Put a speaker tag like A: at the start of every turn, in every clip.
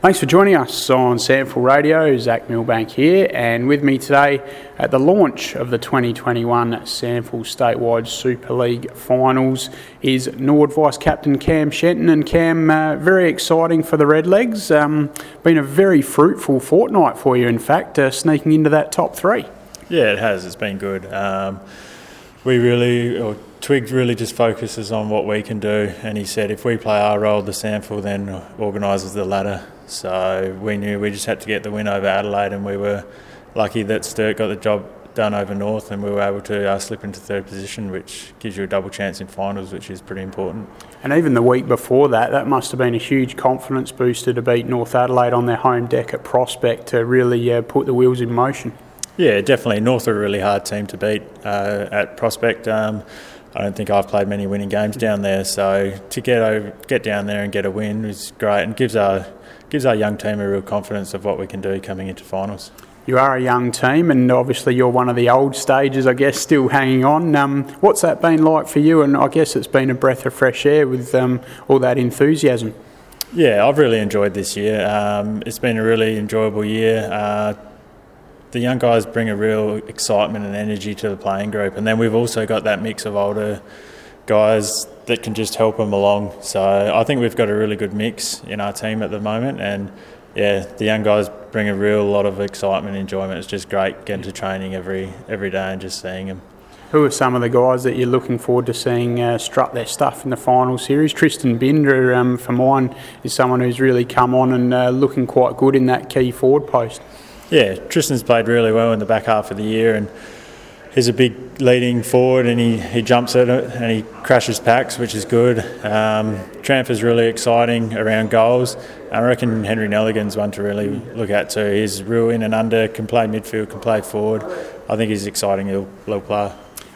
A: Thanks for joining us on SANFL Radio. Zach Milbank here, and with me today at the launch of the 2021 SANFL Statewide Super League Finals is Norwood Vice Captain Cam Shenton. And Cam, uh, very exciting for the Redlegs. Um, been a very fruitful fortnight for you, in fact, uh, sneaking into that top three.
B: Yeah, it has. It's been good. Um, we really, Twig really just focuses on what we can do, and he said if we play our role, the SANFL then organises the ladder. So we knew we just had to get the win over Adelaide, and we were lucky that Sturt got the job done over North, and we were able to uh, slip into third position, which gives you a double chance in finals, which is pretty important.
A: And even the week before that, that must have been a huge confidence booster to beat North Adelaide on their home deck at Prospect to really uh, put the wheels in motion.
B: Yeah, definitely. North are a really hard team to beat uh, at Prospect. Um, I don't think I've played many winning games down there, so to get over, get down there and get a win is great and gives our gives our young team a real confidence of what we can do coming into finals.
A: You are a young team, and obviously you're one of the old stages, I guess, still hanging on. Um, what's that been like for you? And I guess it's been a breath of fresh air with um, all that enthusiasm.
B: Yeah, I've really enjoyed this year. Um, it's been a really enjoyable year. Uh, the young guys bring a real excitement and energy to the playing group, and then we've also got that mix of older guys that can just help them along. So I think we've got a really good mix in our team at the moment, and yeah, the young guys bring a real lot of excitement and enjoyment. It's just great getting to training every every day and just seeing them.
A: Who are some of the guys that you're looking forward to seeing uh, strut their stuff in the final series? Tristan Binder, um, for mine, is someone who's really come on and uh, looking quite good in that key forward post.
B: Yeah, Tristan's played really well in the back half of the year, and he's a big leading forward, and he, he jumps at it and he crashes packs, which is good. Um, Tramp is really exciting around goals. I reckon Henry Nelligan's one to really look at too. He's real in and under, can play midfield, can play forward. I think he's exciting little, little player.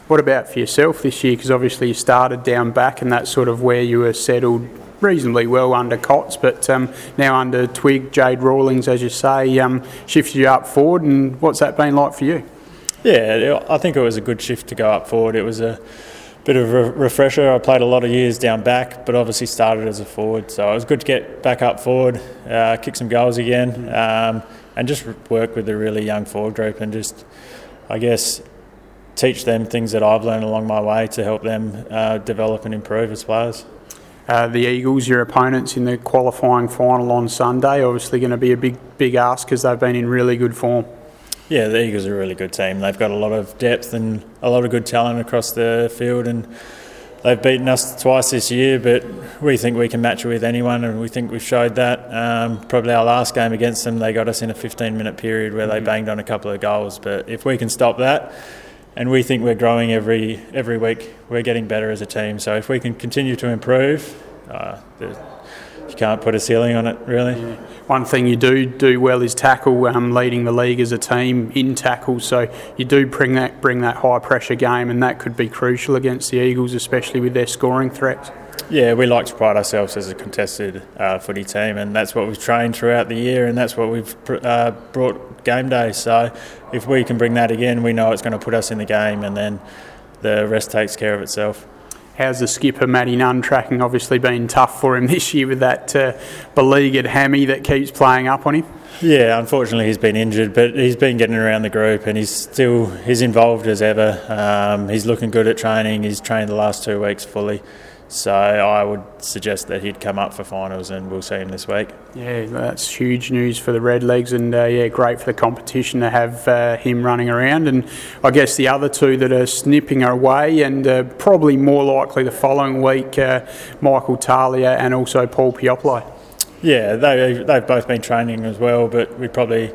A: What about for yourself this year? Because obviously you started down back, and that's sort of where you were settled reasonably well under Cots, but um, now under Twig, Jade Rawlings, as you say, um, shifts you up forward. And what's that been like for you?
B: Yeah, I think it was a good shift to go up forward. It was a bit of a refresher. I played a lot of years down back, but obviously started as a forward, so it was good to get back up forward, uh, kick some goals again, um, and just work with a really young forward group and just, I guess, teach them things that I've learned along my way to help them uh, develop and improve as players.
A: Uh, the Eagles, your opponents in the qualifying final on Sunday, obviously going to be a big, big ask because they've been in really good form.
B: Yeah, the Eagles are a really good team. They've got a lot of depth and a lot of good talent across the field, and they've beaten us twice this year. But we think we can match it with anyone, and we think we've showed that. Um, probably our last game against them, they got us in a 15-minute period where they mm-hmm. banged on a couple of goals. But if we can stop that and we think we're growing every every week. We're getting better as a team. So if we can continue to improve, uh, you can't put a ceiling on it, really. Yeah.
A: One thing you do do well is tackle, um, leading the league as a team in tackles. So you do bring that bring that high pressure game, and that could be crucial against the Eagles, especially with their scoring threats.
B: Yeah, we like to pride ourselves as a contested uh, footy team, and that's what we've trained throughout the year, and that's what we've uh, brought game day. So, if we can bring that again, we know it's going to put us in the game, and then the rest takes care of itself.
A: How's the skipper Matty Nunn tracking? Obviously, been tough for him this year with that uh, beleaguered hammy that keeps playing up on him.
B: Yeah, unfortunately, he's been injured, but he's been getting around the group, and he's still he's involved as ever. Um, he's looking good at training. He's trained the last two weeks fully. So I would suggest that he'd come up for finals, and we'll see him this week.
A: Yeah, that's huge news for the Redlegs, and uh, yeah, great for the competition to have uh, him running around. And I guess the other two that are snipping away, and uh, probably more likely the following week, uh, Michael Talia and also Paul Puopolo.
B: Yeah, they they've both been training as well, but we probably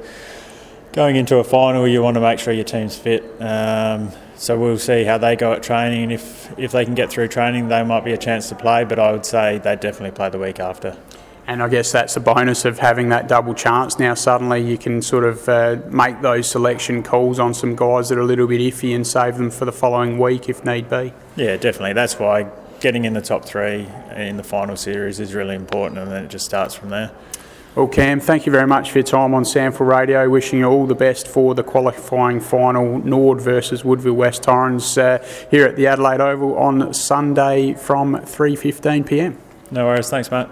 B: going into a final, you want to make sure your team's fit. Um, so we'll see how they go at training, and if if they can get through training, they might be a chance to play. But I would say they definitely play the week after.
A: And I guess that's the bonus of having that double chance. Now suddenly you can sort of uh, make those selection calls on some guys that are a little bit iffy and save them for the following week if need be.
B: Yeah, definitely. That's why getting in the top three in the final series is really important, and then it just starts from there.
A: Well, Cam, thank you very much for your time on SANFL Radio. Wishing you all the best for the qualifying final, Norwood versus Woodville West Torrens, uh, here at the Adelaide Oval on Sunday from 3:15 p.m.
B: No worries. Thanks, Matt.